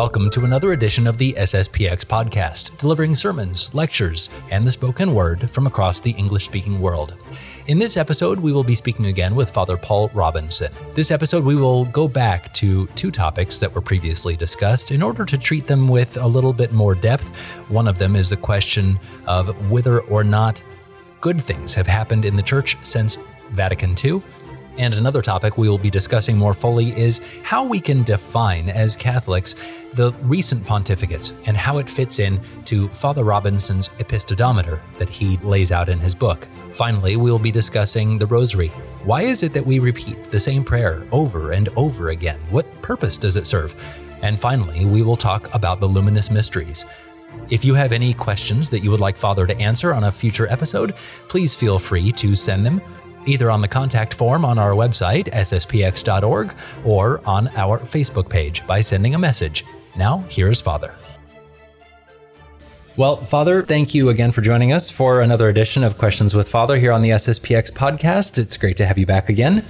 Welcome to another edition of the SSPX podcast, delivering sermons, lectures, and the spoken word from across the English speaking world. In this episode, we will be speaking again with Father Paul Robinson. This episode, we will go back to two topics that were previously discussed in order to treat them with a little bit more depth. One of them is the question of whether or not good things have happened in the church since Vatican II. And another topic we will be discussing more fully is how we can define as Catholics the recent pontificates and how it fits in to Father Robinson's epistemometer that he lays out in his book. Finally, we will be discussing the Rosary. Why is it that we repeat the same prayer over and over again? What purpose does it serve? And finally, we will talk about the luminous mysteries. If you have any questions that you would like Father to answer on a future episode, please feel free to send them either on the contact form on our website, sspx.org, or on our Facebook page by sending a message. Now, here's Father. Well, Father, thank you again for joining us for another edition of Questions with Father here on the SSPX podcast. It's great to have you back again.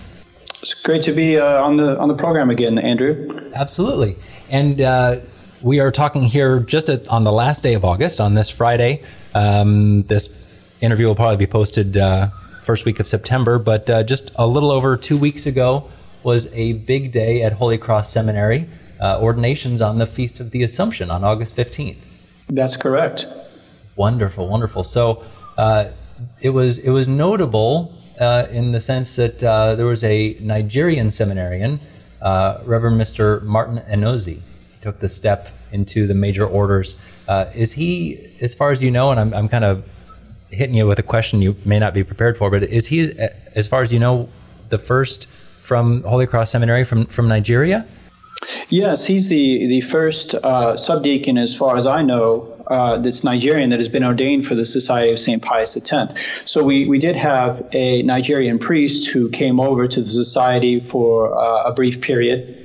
It's great to be uh, on the on the program again, Andrew. Absolutely, and uh, we are talking here just at, on the last day of August, on this Friday. Um, this interview will probably be posted uh, first week of September, but uh, just a little over two weeks ago was a big day at Holy Cross Seminary. Uh, ordinations on the Feast of the Assumption on August 15th. That's correct. Wonderful, wonderful. So uh, it was it was notable uh, in the sense that uh, there was a Nigerian seminarian, uh, Reverend Mr. Martin Enozi, took the step into the major orders. Uh, is he, as far as you know, and I'm, I'm kind of hitting you with a question you may not be prepared for, but is he, as far as you know, the first from Holy Cross Seminary from, from Nigeria? Yes, he's the the first uh, subdeacon, as far as I know, uh, that's Nigerian that has been ordained for the Society of St. Pius X. So we, we did have a Nigerian priest who came over to the society for uh, a brief period.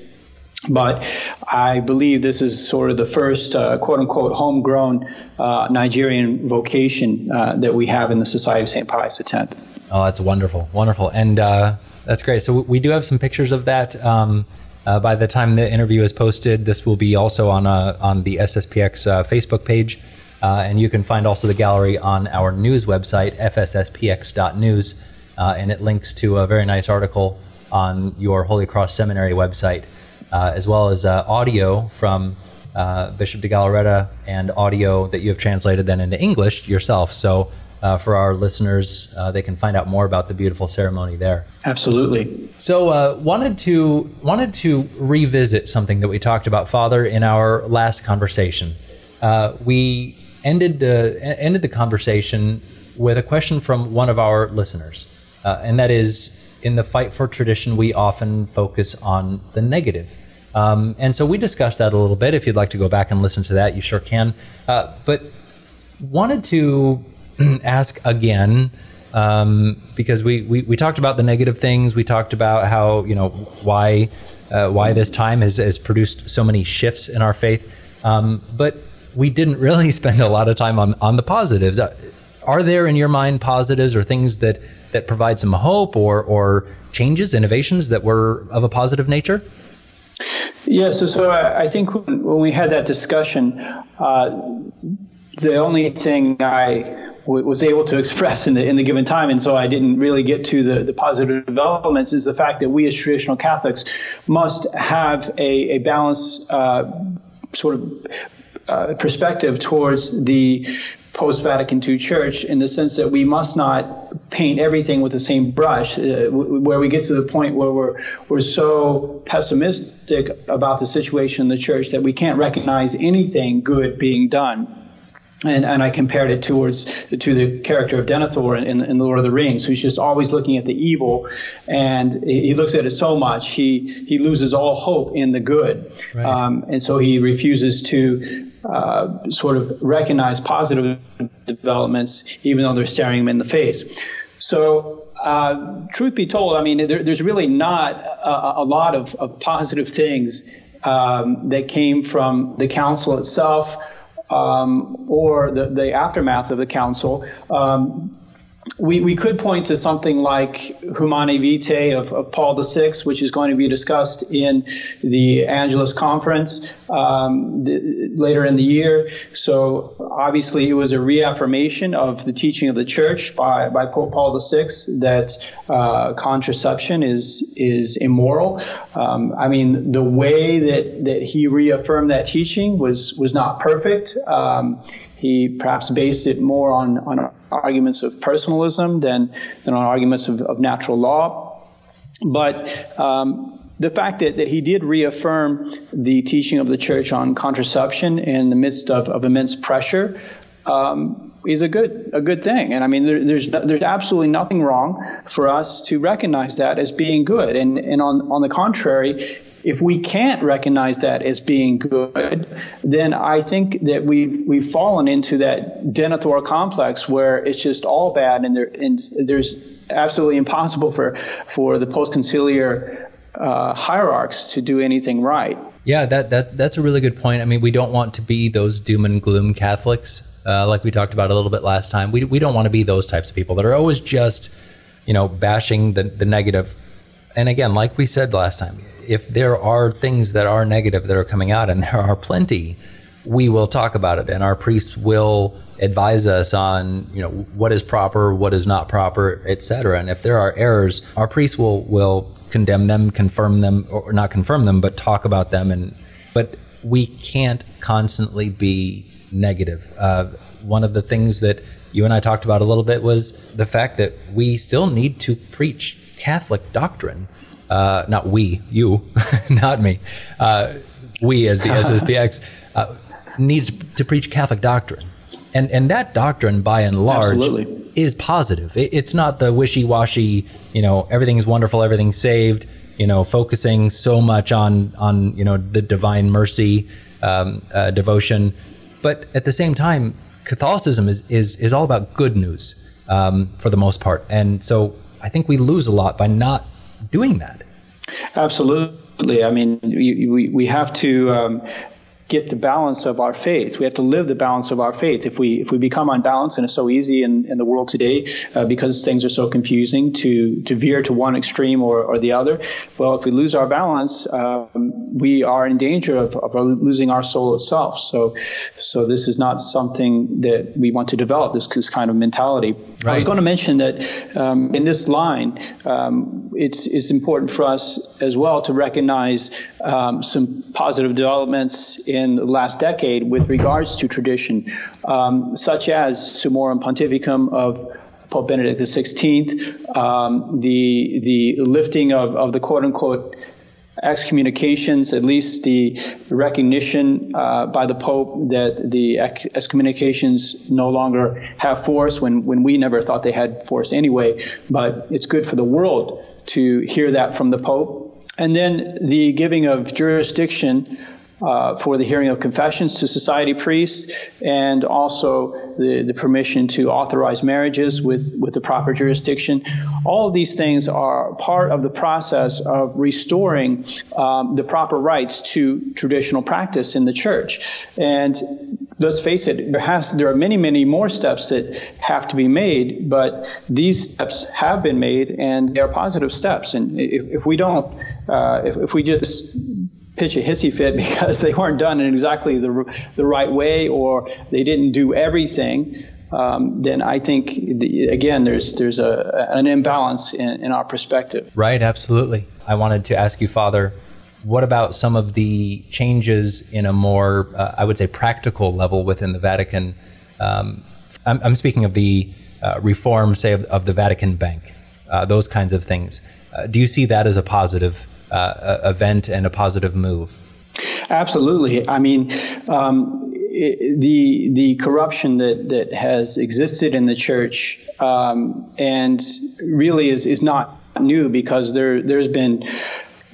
But I believe this is sort of the first uh, quote unquote homegrown uh, Nigerian vocation uh, that we have in the Society of St. Pius X. Oh, that's wonderful. Wonderful. And uh, that's great. So we do have some pictures of that. Um, uh, by the time the interview is posted, this will be also on uh, on the SSPX Facebook page, and you can find also the gallery on our news website fsspx.news, and it links to a very nice article on your Holy Cross Seminary website, as well as audio from Bishop de Galarreta and audio that you have translated then into English yourself. So uh, for our listeners. Uh, they can find out more about the beautiful ceremony there. Absolutely. So, uh, wanted to wanted to revisit something that we talked about, Father, in our last conversation. Uh, we ended the ended the conversation with a question from one of our listeners, uh, and that is. In the fight for tradition, we often focus on the negative. Um, and so we discussed that a little bit. If you'd like to go back and listen to that, you sure can. Uh, but wanted to ask again um, because we, we, we talked about the negative things. We talked about how you know why uh, why this time has, has produced so many shifts in our faith, um, but we didn't really spend a lot of time on on the positives. Uh, are there in your mind positives or things that that provide some hope or or changes, innovations that were of a positive nature? Yes, so, so I think when, when we had that discussion, uh, the only thing I w- was able to express in the in the given time, and so I didn't really get to the, the positive developments. Is the fact that we as traditional Catholics must have a, a balanced uh, sort of uh, perspective towards the post Vatican II church in the sense that we must not paint everything with the same brush, uh, where we get to the point where we're, we're so pessimistic about the situation in the church that we can't recognize anything good being done and, and I compared it towards to the character of Denethor in, in, Lord of the Rings, who's just always looking at the evil, and he looks at it so much he he loses all hope in the good, right. um, and so he refuses to uh, sort of recognize positive developments, even though they're staring them in the face. So. Uh, truth be told, I mean, there, there's really not a, a lot of, of positive things um, that came from the council itself um, or the, the, aftermath of the council. Um, we, we could point to something like Humanae Vitae of, of Paul VI, which is going to be discussed in the Angelus Conference um, the, later in the year. So obviously, it was a reaffirmation of the teaching of the Church by, by Pope Paul VI that uh, contraception is is immoral. Um, I mean, the way that, that he reaffirmed that teaching was was not perfect. Um, he perhaps based it more on, on arguments of personalism than, than on arguments of, of natural law. But um, the fact that, that he did reaffirm the teaching of the church on contraception in the midst of, of immense pressure um, is a good a good thing. And I mean, there, there's there's absolutely nothing wrong for us to recognize that as being good. And and on on the contrary, if we can't recognize that as being good, then I think that we've we've fallen into that denethor complex where it's just all bad, and, there, and there's absolutely impossible for for the post-conciliar uh, hierarchs to do anything right. Yeah, that that that's a really good point. I mean, we don't want to be those doom and gloom Catholics, uh, like we talked about a little bit last time. We we don't want to be those types of people that are always just, you know, bashing the the negative. And again, like we said last time, if there are things that are negative that are coming out, and there are plenty, we will talk about it, and our priests will advise us on you know what is proper, what is not proper, etc. And if there are errors, our priests will will condemn them, confirm them, or not confirm them, but talk about them. And but we can't constantly be negative. Uh, one of the things that you and I talked about a little bit was the fact that we still need to preach Catholic doctrine uh, not we, you, not me, uh, we as the SSPX, uh, needs to preach Catholic doctrine. And, and that doctrine, by and large, Absolutely. is positive. It, it's not the wishy-washy, you know, everything's wonderful, everything's saved, you know, focusing so much on, on you know, the divine mercy um, uh, devotion. But at the same time, Catholicism is, is, is all about good news um, for the most part. And so I think we lose a lot by not doing that. Absolutely. I mean, we, we have to um, get the balance of our faith. We have to live the balance of our faith. If we if we become unbalanced, and it's so easy in, in the world today uh, because things are so confusing to to veer to one extreme or, or the other. Well, if we lose our balance, um, we are in danger of, of losing our soul itself. So so this is not something that we want to develop. This, this kind of mentality. Right. I was going to mention that um, in this line, um, it's it's important for us as well to recognize um, some positive developments in the last decade with regards to tradition, um, such as Summorum Pontificum of Pope Benedict XVI, um, the the lifting of, of the quote unquote excommunications, at least the recognition uh, by the Pope that the excommunications no longer have force when, when we never thought they had force anyway. But it's good for the world to hear that from the Pope. And then the giving of jurisdiction uh, for the hearing of confessions to society priests and also the, the permission to authorize marriages with, with the proper jurisdiction. All of these things are part of the process of restoring um, the proper rights to traditional practice in the church. And let's face it, there, has, there are many, many more steps that have to be made, but these steps have been made and they are positive steps. And if, if we don't, uh, if, if we just pitch a hissy fit because they weren't done in exactly the, the right way or they didn't do everything, um, then I think the, again there's there's a, an imbalance in, in our perspective. Right, absolutely. I wanted to ask you, Father, what about some of the changes in a more, uh, I would say, practical level within the Vatican? Um, I'm, I'm, speaking of the uh, reform, say, of, of, the Vatican Bank, uh, those kinds of things. Uh, do you see that as a positive uh, event and a positive move. Absolutely. I mean, um, it, the the corruption that, that has existed in the church um, and really is, is not new because there there's been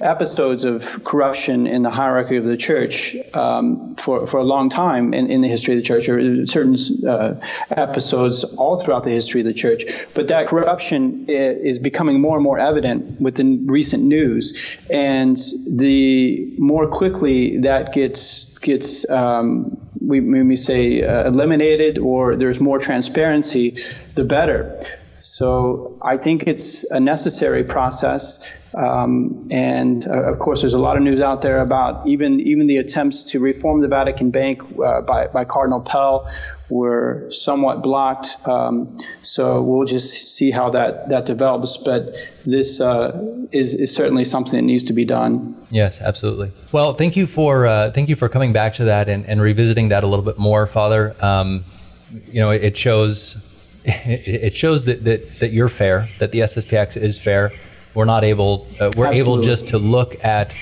episodes of corruption in the hierarchy of the church um, for, for a long time in, in the history of the church, or certain uh, episodes all throughout the history of the church. But that corruption is becoming more and more evident within recent news, and the more quickly that gets gets um, we, we say uh, eliminated or there's more transparency, the better. So I think it's a necessary process. Um, and uh, of course, there's a lot of news out there about even even the attempts to reform the Vatican Bank uh, by, by Cardinal Pell were somewhat blocked. Um, so we'll just see how that, that develops. But this uh, is, is certainly something that needs to be done. Yes, absolutely. Well, thank you for uh, thank you for coming back to that and, and revisiting that a little bit more, Father. Um, you know, it shows it shows that, that that you're fair, that the SSPX is fair. We're not able uh, we're absolutely. able just to look at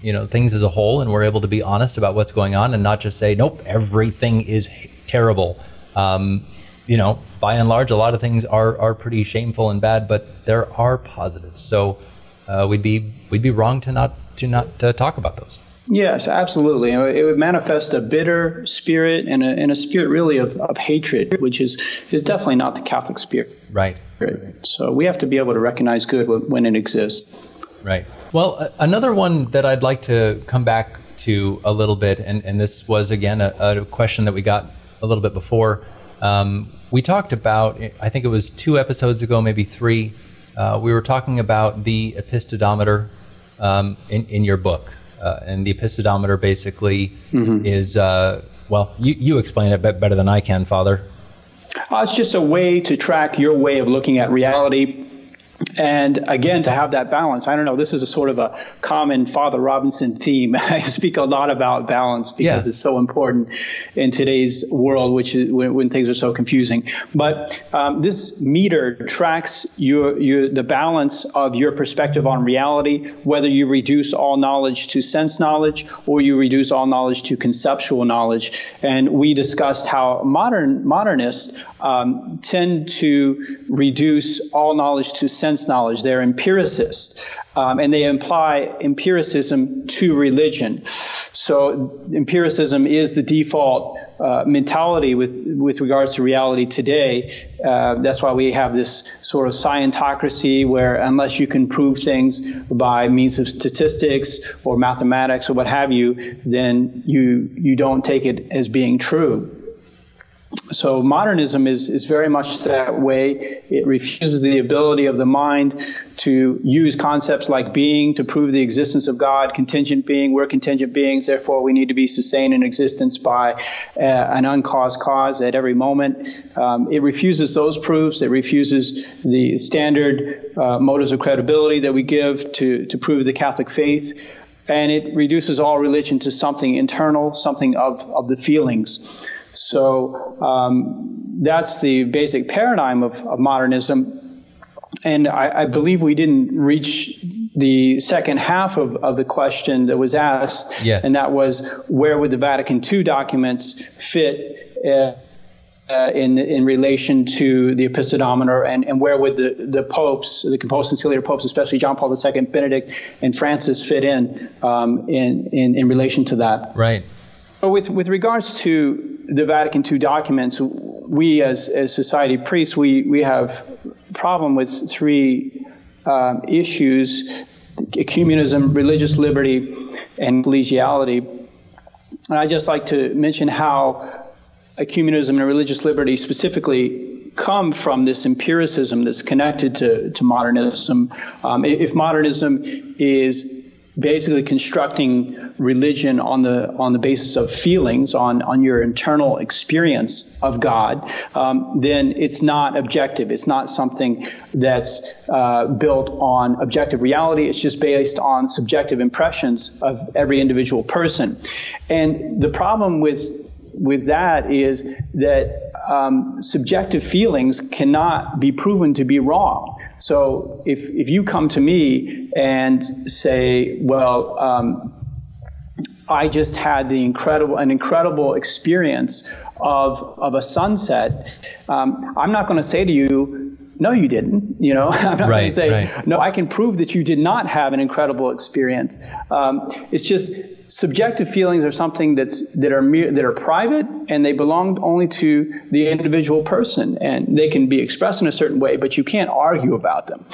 you know things as a whole and we're able to be honest about what's going on and not just say nope everything is terrible. Um, you know, by and large, a lot of things are are pretty shameful and bad, but there are positives. So uh, we'd be we'd be wrong to not to not to talk about those. Yes, absolutely. It would manifest a bitter spirit and a, and a spirit really of, of hatred, which is, is definitely not the Catholic spirit. Right. So we have to be able to recognize good when it exists. Right. Well, another one that I'd like to come back to a little bit, and, and this was again a, a question that we got a little bit before. Um, we talked about, I think it was two episodes ago, maybe three. Uh, we were talking about the epistemometer um, in, in your book. Uh, and the epistemometer basically mm-hmm. is, uh, well, you, you explain it better than I can, Father. Uh, it's just a way to track your way of looking at reality and again, to have that balance, I don't know, this is a sort of a common Father Robinson theme. I speak a lot about balance because yeah. it's so important in today's world, which is when, when things are so confusing. But um, this meter tracks your, your, the balance of your perspective on reality, whether you reduce all knowledge to sense knowledge or you reduce all knowledge to conceptual knowledge. And we discussed how modern modernists um, tend to reduce all knowledge to sense sense knowledge. They're empiricists, um, and they imply empiricism to religion. So empiricism is the default uh, mentality with with regards to reality today. Uh, that's why we have this sort of scientocracy, where unless you can prove things by means of statistics or mathematics or what have you, then you you don't take it as being true so modernism is, is very much that way. It refuses the ability of the mind to use concepts like being to prove the existence of God, contingent being, we're contingent beings, therefore we need to be sustained in existence by uh, an uncaused cause at every moment. Um, it refuses those proofs. It refuses the standard uh, motives of credibility that we give to, to prove the Catholic faith. And it reduces all religion to something internal, something of, of the feelings. So um, that's the basic paradigm of, of modernism. And I, I, believe we didn't reach the second half of, of the question that was asked, yes. and that was where would the Vatican II documents fit uh, uh, in in relation to the epistemometer, and, and where would the, the popes, the compostconciliar popes, especially John Paul II, Benedict, and Francis, fit in um, in, in in relation to that? Right. With with regards to the Vatican II documents, we as, as society priests, we, we have problem with three um, issues, ecumenism, religious liberty, and collegiality. And I'd just like to mention how ecumenism and religious liberty specifically come from this empiricism that's connected to, to modernism. Um, if modernism is basically constructing religion on the on the basis of feelings, on on your internal experience of God, um, then it's not objective. It's not something that's uh, built on objective reality. It's just based on subjective impressions of every individual person. And the problem with with that is that um, subjective feelings cannot be proven to be wrong. So if, if you come to me and say, well, um, I just had the incredible an incredible experience of of a sunset. Um, I'm not going to say to you, no, you didn't. You know, I'm not right, going to say, right. no, I can prove that you did not have an incredible experience. Um, it's just subjective feelings are something that's that are that are private and they belong only to the individual person and they can be expressed in a certain way but you can't argue about them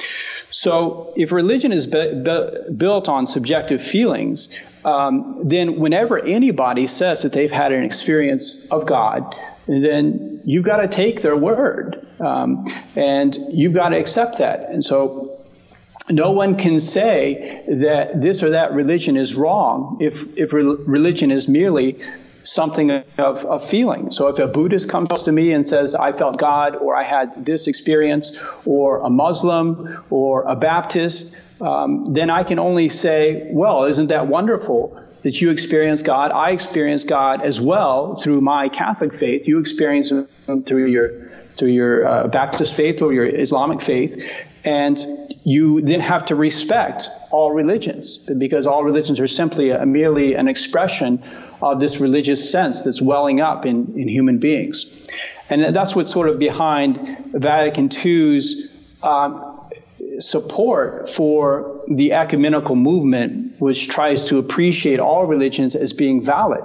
so if religion is be, be, built on subjective feelings um, then whenever anybody says that they've had an experience of god then you've got to take their word Um, and you've got to accept that. And so no one can say that this or that religion is wrong if, if re- religion is merely something of, of feeling. So if a Buddhist comes to me and says, I felt God, or I had this experience, or a Muslim, or a Baptist, um, then I can only say, well, isn't that wonderful? that you experience God. I experience God as well through my Catholic faith. You experience Him through your through your uh, Baptist faith or your Islamic faith, and you then have to respect all religions because all religions are simply a, merely an expression of this religious sense that's welling up in, in human beings. And that's what's sort of behind Vatican II's um, support for the ecumenical movement, which tries to appreciate all religions as being valid,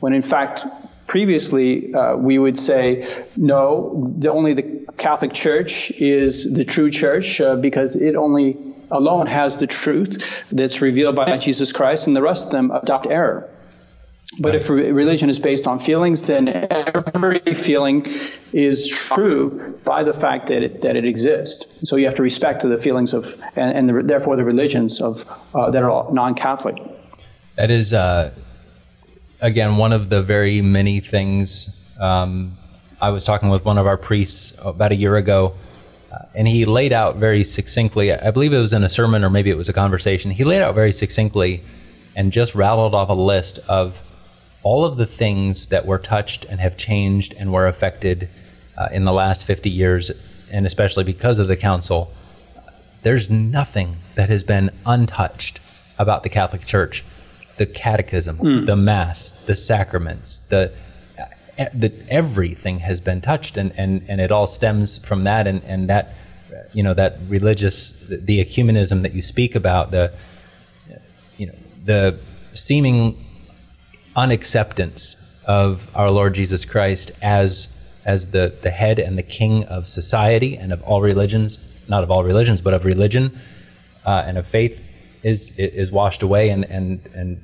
when in fact, previously uh, we would say, no, the, only the Catholic Church is the true church uh, because it only alone has the truth that's revealed by Jesus Christ, and the rest of them adopt error. But if religion is based on feelings, then every feeling is true by the fact that it, that it exists. So you have to respect the feelings of, and, and the, therefore the religions of uh, that are non-Catholic. That is, uh, again, one of the very many things. Um, I was talking with one of our priests about a year ago, uh, and he laid out very succinctly. I believe it was in a sermon or maybe it was a conversation. He laid out very succinctly and just rattled off a list of all of the things that were touched and have changed and were affected uh, in the last 50 years, and especially because of the council, there's nothing that has been untouched about the Catholic Church. The catechism, mm. the mass, the sacraments, the, the everything has been touched, and, and, and it all stems from that, and, and that you know that religious, the ecumenism that you speak about, the you know the seeming unacceptance of our Lord Jesus Christ as as the, the head and the king of society and of all religions, not of all religions, but of religion uh, and of faith, is is washed away. And and and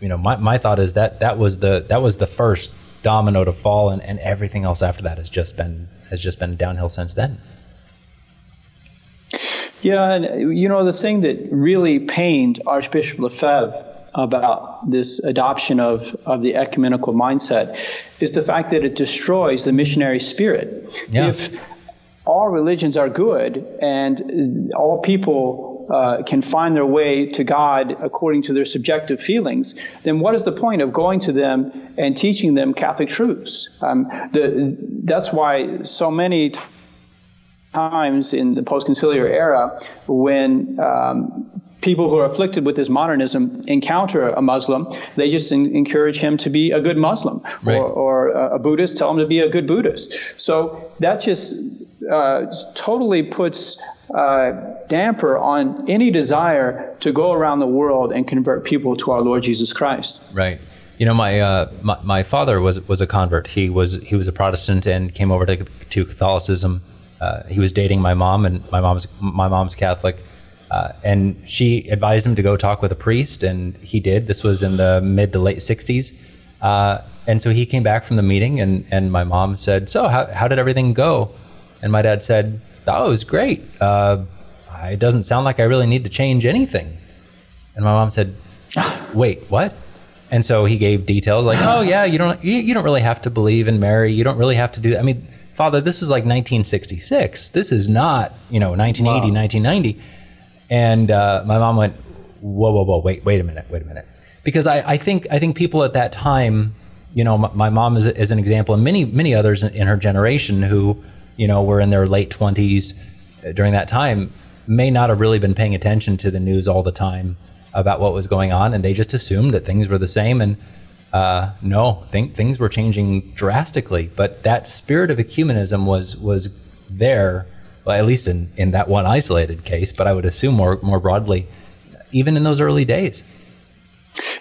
you know, my, my thought is that that was the that was the first domino to fall, and, and everything else after that has just been has just been downhill since then. Yeah, and you know the thing that really pained Archbishop Lefebvre about this adoption of, of the ecumenical mindset is the fact that it destroys the missionary spirit. Yeah. If all religions are good and all people uh, can find their way to God according to their subjective feelings, then what is the point of going to them and teaching them Catholic truths? Um, the, that's why so many times in the post-conciliar era, when um, people who are afflicted with this modernism encounter a Muslim, they just in, encourage him to be a good Muslim, right. or, or, a Buddhist, tell him to be a good Buddhist. So that just uh, totally puts uh, damper on any desire to go around the world and convert people to our Lord Jesus Christ. Right. You know, my, uh, my, my father was was a convert. He was he was a Protestant and came over to, to Catholicism. Uh, he was dating my mom, and my mom's my mom's Catholic uh, and she advised him to go talk with a priest, and he did. This was in the mid to late 60s. Uh, and so he came back from the meeting, and, and my mom said, So, how, how did everything go? And my dad said, Oh, it was great. Uh, it doesn't sound like I really need to change anything. And my mom said, Wait, what? And so he gave details like, "Oh yeah, you don't you, you don't really have to believe in Mary. You don't really have to do. I mean, Father, this is like 1966. This is not you know 1980, wow. 1990." And uh, my mom went, whoa, whoa, whoa, wait, wait a minute, wait a minute. Because I, I think I think people at that time, you know, my, my mom is, is an example, and many many others in, in her generation who, you know, were in their late twenties uh, during that time, may not have really been paying attention to the news all the time about what was going on, and they just assumed that things were the same. And uh, no, think, things were changing drastically. But that spirit of ecumenism was was there well, at least in, in that one isolated case, but I would assume more more broadly, even in those early days.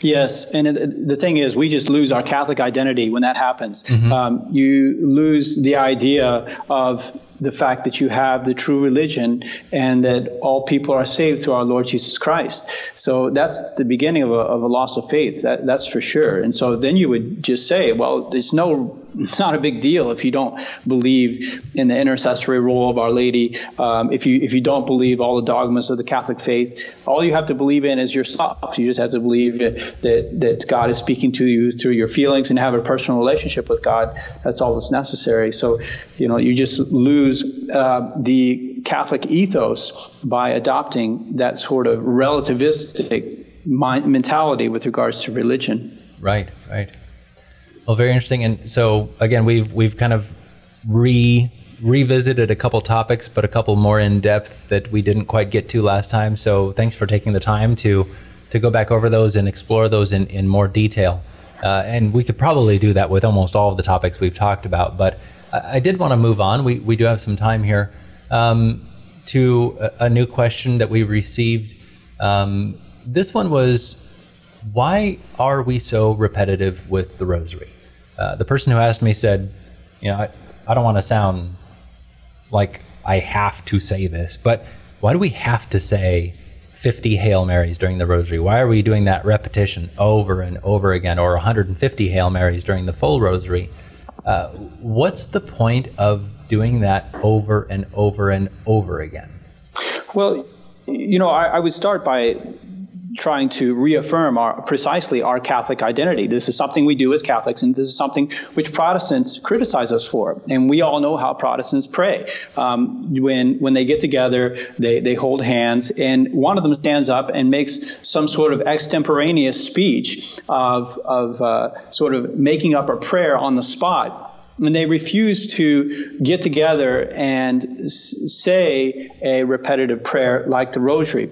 Yes, and the thing is, we just lose our Catholic identity when that happens. Mm-hmm. Um, you lose the idea of the fact that you have the true religion and that all people are saved through our Lord Jesus Christ. So that's the beginning of a, of a loss of faith. That, that's for sure. And so then you would just say, well, there's no it's not a big deal if you don't believe in the intercessory role of Our Lady. Um, if you if you don't believe all the dogmas of the Catholic faith, all you have to believe in is yourself. You just have to believe that that, that God is speaking to you through your feelings and have a personal relationship with God. That's all that's necessary. So, you know, you just lose uh, the Catholic ethos by adopting that sort of relativistic mentality with regards to religion. Right, right. Well, very interesting. And so again, we've we've kind of re revisited a couple topics, but a couple more in depth that we didn't quite get to last time. So thanks for taking the time to to go back over those and explore those in, in more detail. Uh, and we could probably do that with almost all of the topics we've talked about. But I, I did want to move on. We, we do have some time here um, to a, a, new question that we received. Um, this one was why are we so repetitive with the rosary? Uh, the person who asked me said, you know, I, I don't want to sound like I have to say this, but why do we have to say 50 Hail Marys during the rosary? Why are we doing that repetition over and over again, or 150 Hail Marys during the full rosary? Uh, what's the point of doing that over and over and over again? Well, you know, I, I would start by trying to reaffirm our precisely our Catholic identity. This is something we do as Catholics, and this is something which Protestants criticize us for. And we all know how Protestants pray. Um, when when they get together, they they hold hands, and one of them stands up and makes some sort of extemporaneous speech of of uh, sort of making up a prayer on the spot and they refuse to get together and say a repetitive prayer like the rosary.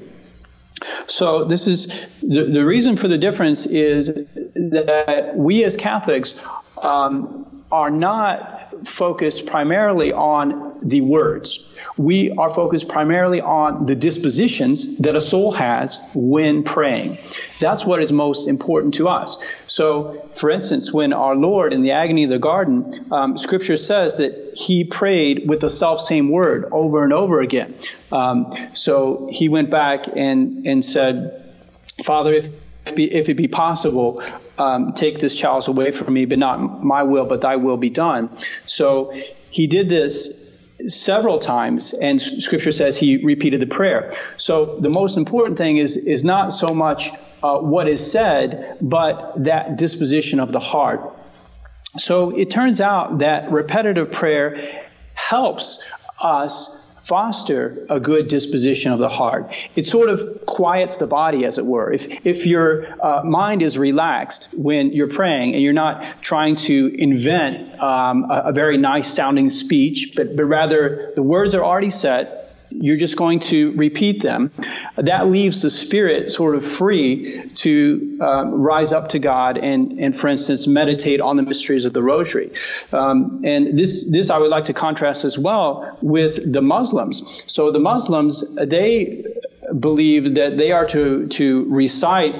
So this is the, the reason for the difference is that we as Catholics um, are not focused primarily on the words. We are focused primarily on the dispositions that a soul has when praying. That's what is most important to us. So, for instance, when our Lord in the agony of the garden, um, Scripture says that he prayed with the self same word over and over again. Um, so he went back and, and said, Father, if if it be possible, um, take this chalice away from me, but not my will, but thy will be done. So he did this several times, and Scripture says he repeated the prayer. So the most important thing is is not so much uh, what is said, but that disposition of the heart. So it turns out that repetitive prayer helps us foster a good disposition of the heart. It sort of quiets the body, as it were. If, if your uh, mind is relaxed when you're praying and you're not trying to invent um, a, a, very nice sounding speech, but, but rather the words are already set, you're just going to repeat them. That leaves the spirit sort of free to um, rise up to God and, and, for instance, meditate on the mysteries of the Rosary. Um, and this, this I would like to contrast as well with the Muslims. So the Muslims, they believe that they are to, to recite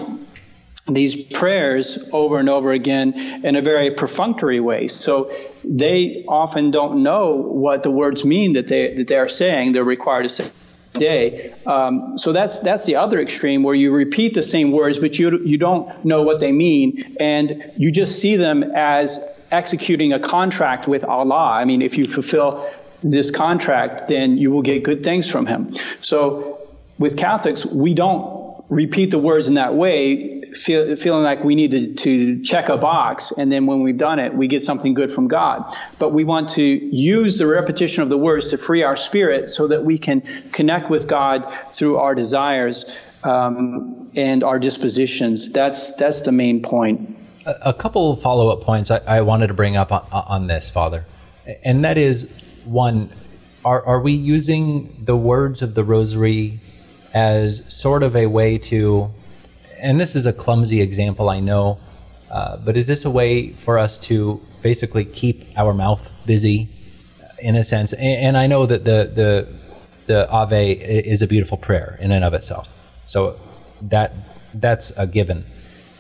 these prayers over and over again in a very perfunctory way. So they often don't know what the words mean that they that they are saying. They're required to say day. Um, so that's that's the other extreme where you repeat the same words, but you you don't know what they mean, and you just see them as executing a contract with Allah. I mean, if you fulfill this contract, then you will get good things from Him. So with Catholics, we don't repeat the words in that way feel, feeling like we need to check a box, and then when we've done it, we get something good from God. But we want to use the repetition of the words to free our spirit so that we can connect with God through our desires um, and our dispositions. That's that's the main point. A, a couple follow up points I, I, wanted to bring up on, on this, Father, and that is one: are are we using the words of the Rosary as sort of a way to and this is a clumsy example, I know, uh, but is this a way for us to basically keep our mouth busy, in a sense? And, and I know that the the the Ave is a beautiful prayer in and of itself, so that that's a given.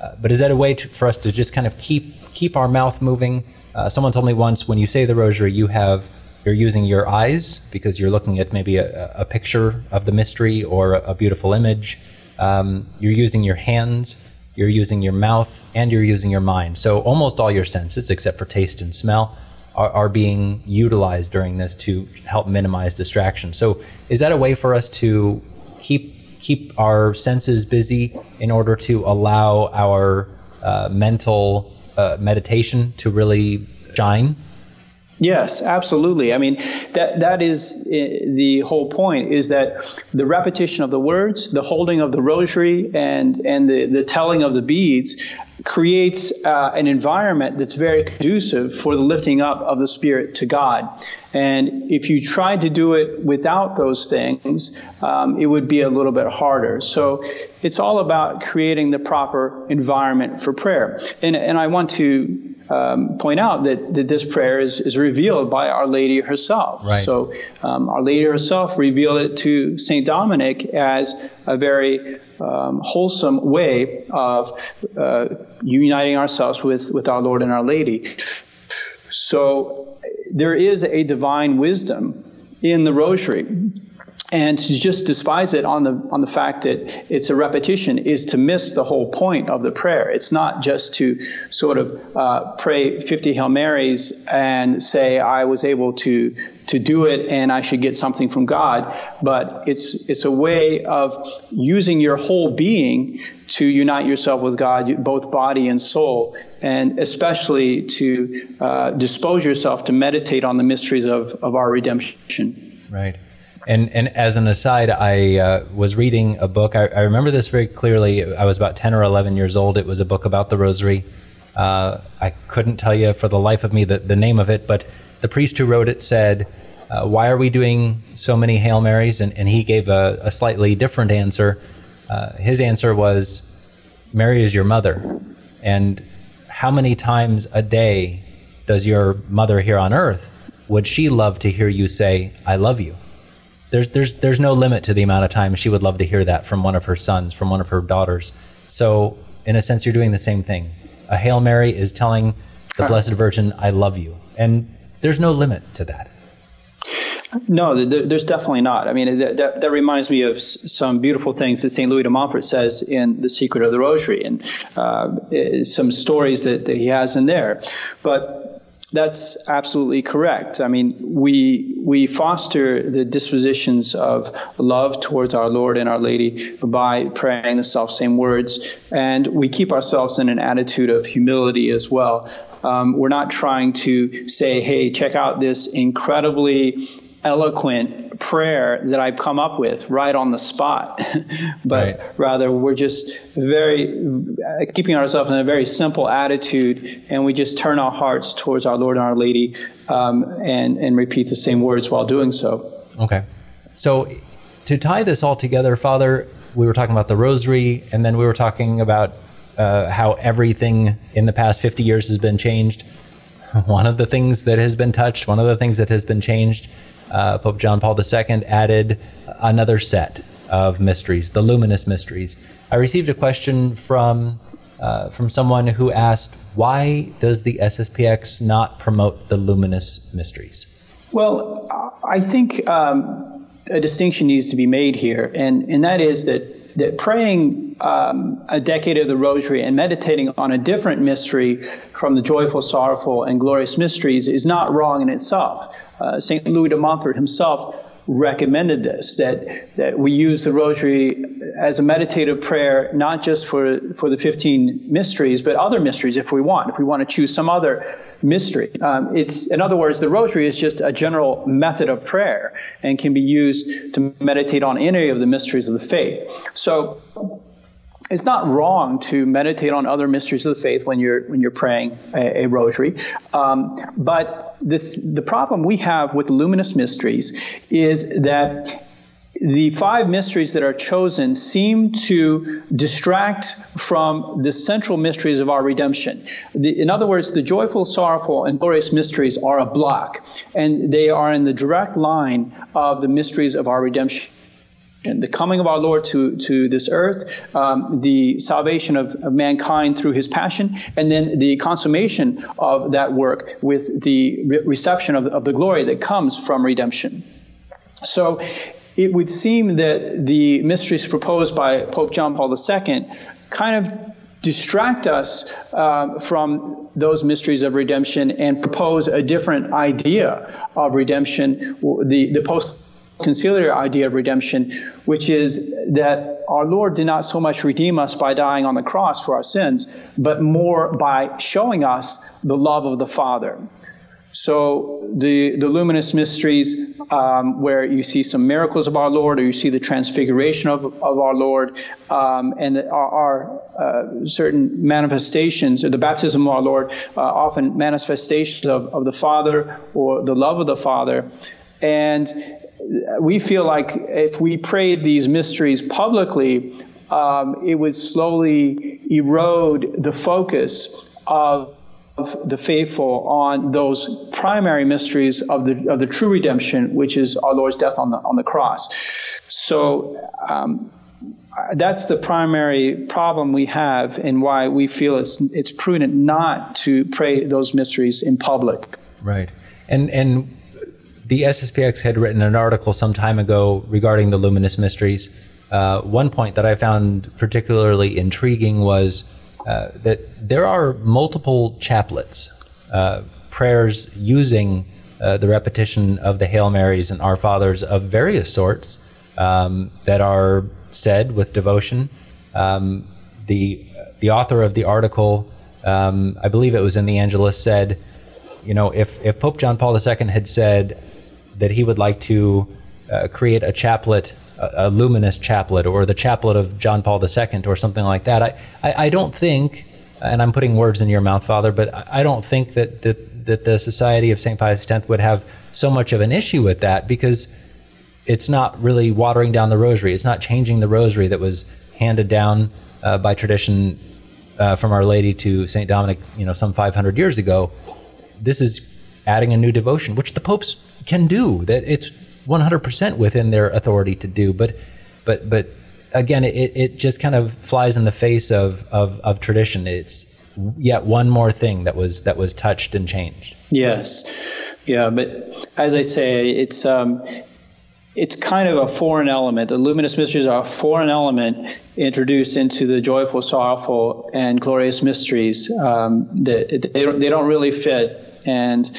Uh, but is that a way to, for us to just kind of keep keep our mouth moving? Uh, someone told me once when you say the Rosary, you have you're using your eyes because you're looking at maybe a, a picture of the mystery or a, a beautiful image um, you're using your hands you're using your mouth, and you're using your mind. So almost all your senses, except for taste and smell, are, are being utilized during this to help minimize distraction. So is that a way for us to keep keep our senses busy in order to allow our uh, mental uh, meditation to really shine? Yes, absolutely. I mean, that that is uh, the whole point is that the repetition of the words, the holding of the rosary, and and the, the telling of the beads creates uh, an environment that's very conducive for the lifting up of the spirit to God. And if you tried to do it without those things, um, it would be a little bit harder. So it's all about creating the proper environment for prayer. And, and I want to um, point out that, that this prayer is, is revealed by Our Lady herself. Right. So um, Our Lady herself revealed it to St. Dominic as a very um, wholesome way of uh, uniting ourselves with, with our Lord and Our Lady. So there is a divine wisdom in the rosary and to just despise it on the on the fact that it's a repetition is to miss the whole point of the prayer. It's not just to sort of uh, pray 50 Hail Marys and say I was able to to do it and I should get something from God, but it's it's a way of using your whole being to unite yourself with God, both body and soul, and especially to uh, dispose yourself to meditate on the mysteries of, of our redemption. Right. And and as an aside, I uh, was reading a book. I, I, remember this very clearly. I was about ten or eleven years old. It was a book about the Rosary. Uh, I couldn't tell you for the life of me the, the name of it, but the priest who wrote it said, uh, "Why are we doing so many Hail Marys?" And, and he gave a, a slightly different answer. Uh, his answer was, "Mary is your mother, and how many times a day does your mother here on earth would she love to hear you say, I love you?" There's there's there's no limit to the amount of time she would love to hear that from one of her sons, from one of her daughters. So in a sense, you're doing the same thing. A Hail Mary is telling the Blessed Virgin, "I love you," and there's no limit to that. No, there's definitely not. I mean, that, that, reminds me of some beautiful things that St. Louis de Montfort says in The Secret of the Rosary and uh, some stories that, that he has in there. But that's absolutely correct. I mean, we we foster the dispositions of love towards our Lord and Our Lady by praying the self same words, and we keep ourselves in an attitude of humility as well. Um, we're not trying to say, "Hey, check out this incredibly eloquent prayer that I've come up with right on the spot, but right. rather we're just very uh, keeping ourselves in a very simple attitude, and we just turn our hearts towards our Lord and Our Lady, um, and and repeat the same words while doing so. Okay, so to tie this all together, Father, we were talking about the Rosary, and then we were talking about uh, how everything in the past 50 years has been changed. One of the things that has been touched, one of the things that has been changed uh, Pope John Paul II added another set of mysteries, the luminous mysteries. I received a question from uh, from someone who asked, "Why does the SSPX not promote the luminous mysteries?" Well, I think um, a distinction needs to be made here, and and that is that that praying um, a decade of the Rosary and meditating on a different mystery from the joyful, sorrowful, and glorious mysteries is not wrong in itself. Uh, St. Louis de Montfort himself recommended this that that we use the rosary as a meditative prayer not just for for the 15 mysteries but other mysteries if we want if we want to choose some other mystery. Um, it's in other words the rosary is just a general method of prayer and can be used to meditate on any of the mysteries of the faith. So it's not wrong to meditate on other mysteries of the faith when you're when you're praying a, a rosary, um, but the the problem we have with luminous mysteries is that the five mysteries that are chosen seem to distract from the central mysteries of our redemption. The, in other words, the joyful, sorrowful, and glorious mysteries are a block, and they are in the direct line of the mysteries of our redemption the coming of our Lord to, to this earth, um, the salvation of, of, mankind through his passion, and then the consummation of that work with the re- reception of, of the glory that comes from redemption. So it would seem that the mysteries proposed by Pope John Paul II kind of distract us uh, from those mysteries of redemption and propose a different idea of redemption, the, the post conciliar idea of redemption, which is that our Lord did not so much redeem us by dying on the cross for our sins, but more by showing us the love of the Father. So the, the luminous mysteries, um, where you see some miracles of our Lord, or you see the transfiguration of, of our Lord, um, and are, uh, certain manifestations, or the baptism of our Lord, uh, often manifestations of, of the Father or the love of the Father. And we feel like if we prayed these mysteries publicly, um, it would slowly erode the focus of of the faithful on those primary mysteries of the of the true redemption, which is our Lord's death on the on the cross. So um, that's the primary problem we have, and why we feel it's it's prudent not to pray those mysteries in public. Right, and and the SSPX had written an article some time ago regarding the luminous mysteries. Uh, one point that I found particularly intriguing was uh, that there are multiple chaplets, uh, prayers using uh, the repetition of the Hail Marys and Our Fathers of various sorts um, that are said with devotion. Um, the the author of the article, um, I believe it was in the Angelus, said, you know, if if Pope John Paul II had said that he would like to uh, create a chaplet a, a, luminous chaplet or the chaplet of John Paul II or something like that. I, I, I, don't think, and I'm putting words in your mouth, Father, but I don't think that, that, that the Society of St. Pius X would have so much of an issue with that because it's not really watering down the rosary. It's not changing the rosary that was handed down uh, by tradition uh, from Our Lady to St. Dominic, you know, some 500 years ago. This is adding a new devotion, which the popes can do. That it's 100% within their authority to do. But, but, but again, it, it just kind of flies in the face of, of, of tradition. It's yet one more thing that was that was touched and changed. Yes, yeah, but as I say, it's um, it's kind of a foreign element. The luminous mysteries are a foreign element introduced into the joyful, sorrowful, and glorious mysteries. Um, that they don't, they don't really fit, and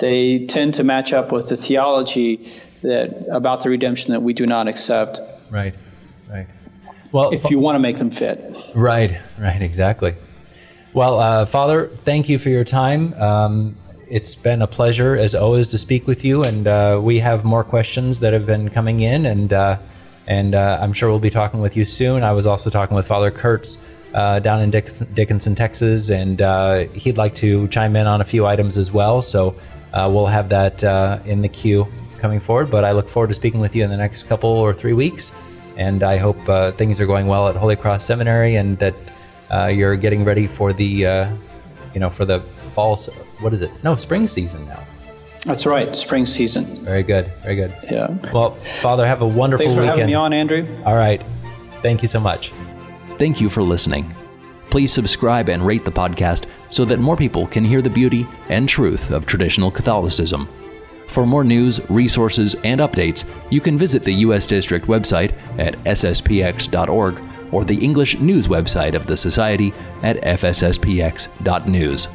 they tend to match up with the theology that about the redemption that we do not accept. Right, right. Well, if you want to make them fit. Right, right, exactly. Well, uh, Father, thank you for your time. Um, it's been a pleasure, as always, to speak with you, and uh, we have more questions that have been coming in, and uh, and uh, I'm sure we'll be talking with you soon. I was also talking with Father Kurtz uh, down in Dickinson, Texas, and uh, he'd like to chime in on a few items as well. So we'll have that uh, in the queue coming forward. But I look forward to speaking with you in the next couple or three weeks. And I hope uh, things are going well at Holy Cross Seminary and that uh, you're getting ready for the, uh, you know, for the fall. What is it? No, spring season now. That's right, spring season. Very good, very good. Yeah. Well, Father, have a wonderful Thanks for weekend. having me on, Andrew. All right. Thank you so much. Thank you for listening. Please subscribe and rate the podcast so that more people can hear the beauty and truth of traditional Catholicism. For more news, resources, and updates, you can visit the U.S. District website at sspx.org or the English news website of the Society at fsspx.news.